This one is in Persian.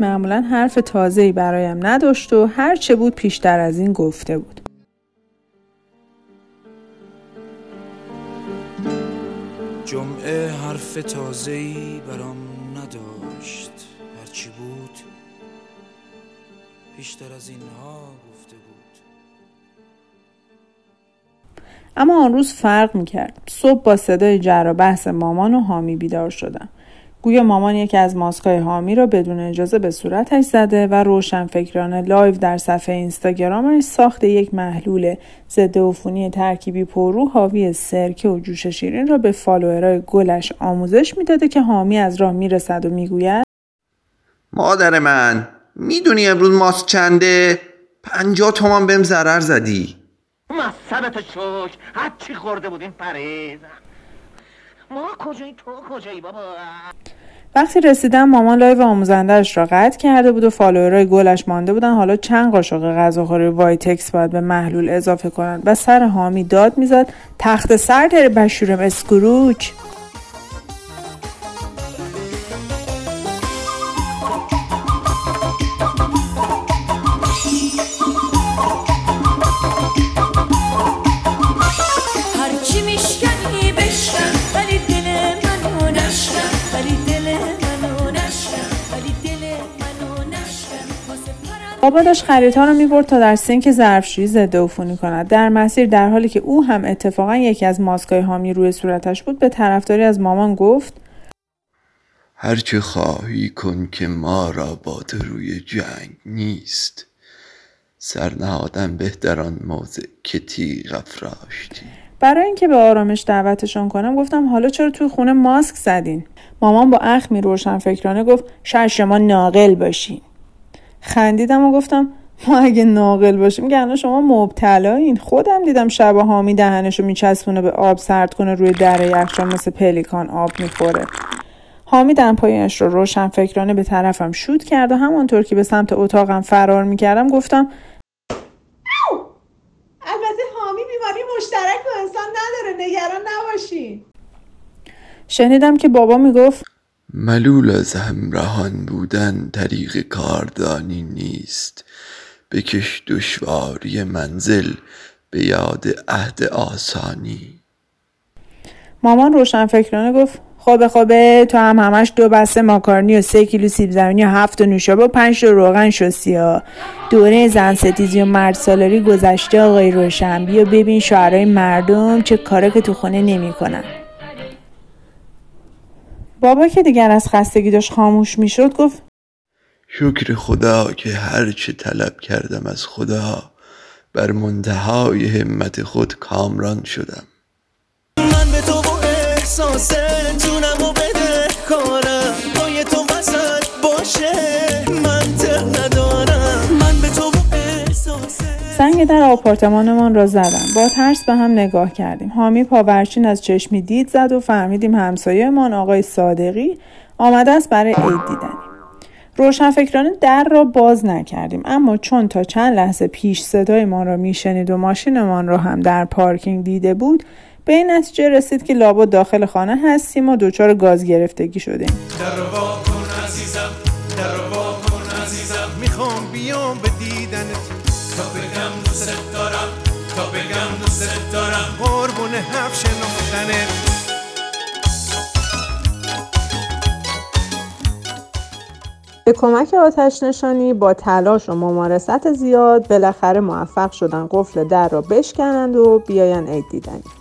معمولا حرف تازه‌ای برایم نداشت و هر چه بود پیشتر از این گفته بود. جمعه حرف تازه‌ای برام نداشت. هرچی بود بیشتر از اینها گفته بود. اما آن روز فرق می‌کرد. صبح با صدای جر و بحث مامان و حامی بیدار شدم. گویا مامان یکی از ماسکای حامی را بدون اجازه به صورتش زده و روشن فکرانه لایو در صفحه اینستاگرامش ساخت یک محلول ضد عفونی ترکیبی پررو حاوی سرکه و جوش شیرین را به فالوورای گلش آموزش می‌داده که حامی از راه می‌رسد و می‌گوید مادر من می‌دونی امروز ماسک چنده؟ پنجاه تومان بهم ضرر زدی. مصبت شوش هرچی خورده بودیم پریز ما کجایی تو کجایی بابا؟ وقتی رسیدم مامان لایو آموزندهش را قطع کرده بود و فالوورای گلش مانده بودن. حالا چند قاشق غذاخوری وایتکس باید به محلول اضافه کنند و سر حامی داد می‌زد تخت سر داره بشورم. اسکروچ بابا داشت خریدها رو می‌برد تا در سینک ظرفشویی ضد عفونی کند. در مسیر در حالی که او هم اتفاقا یکی از ماسکای حامی روی صورتش بود به طرفداری از مامان گفت هرچه خواهی کن که ما را با روی جنگ نیست. سرنهادن بهتران موضع که تیغ افراشتی. برای اینکه به آرامش دعوتشان کنم گفتم حالا چرا توی خونه ماسک زدین؟ مامان با اخمی روشن فکرانه گفت شاید شما ناقل باشین. خندیدم و گفتم ما اگه ناقل باشیم گرنه شما مبتلایین. خودم دیدم شب حامی دهنشو میچسبونه به آب سرد کنه روی دره یخچال مثل پلیکان آب می‌خوره. حامی دمپایش رو روشن فکرانه به طرفم شود کرد و همانطور که به سمت اتاقم فرار می‌کردم گفتم البته حامی بیماری مشترک با انسان نداره نگران نباشین. شنیدم که بابا می‌گفت ملول از همراهان بودن طریق کاردانی نیست. بکش دشواری منزل به یاد عهد آسانی. مامان روشن فکرانه گفت خوبه خوبه تو هم همش دو بسته ماکارنی و سه کیلو سیب زمینی و هفت نوشابه و پنج تا روغن شستی ها. دوره زن ستیزی و مرد سالاری گذشته آقای روشن بیا ببین شعرهای مردم چه کاره که تو خونه نمی‌کنن. بابا که دیگر از خستگی داشت خاموش می‌شد گفت شکر خدا که هرچه طلب کردم از خدا بر منتهای همت خود کامران شدم. من به تو و احساس جونم و سنگ در آپارتمانمان را زدم. با ترس به هم نگاه کردیم. حامی پاورچین از چشمی دید زد و فهمیدیم همسایهمان آقای صادقی آمده است برای عید دیدنی. روشنفکرانه در را باز نکردیم. اما چون تا چند لحظه پیش صدای ما را میشنید و ماشینمان را هم در پارکینگ دیده بود به این نتیجه رسید که لابد داخل خانه هستیم و دچار گاز گرفتگی شدیم. در کن عزیزم در کن عزیزم. می‌خوام بیام به دیدنت. تا بگم دوست دارم تا بگم دوست دارم قربون حرف شنفتنت به کمک آتش نشانی با تلاش و ممارست زیاد بالاخره موفق شدن قفل در را بشکنند و بیاین عید دیدنی.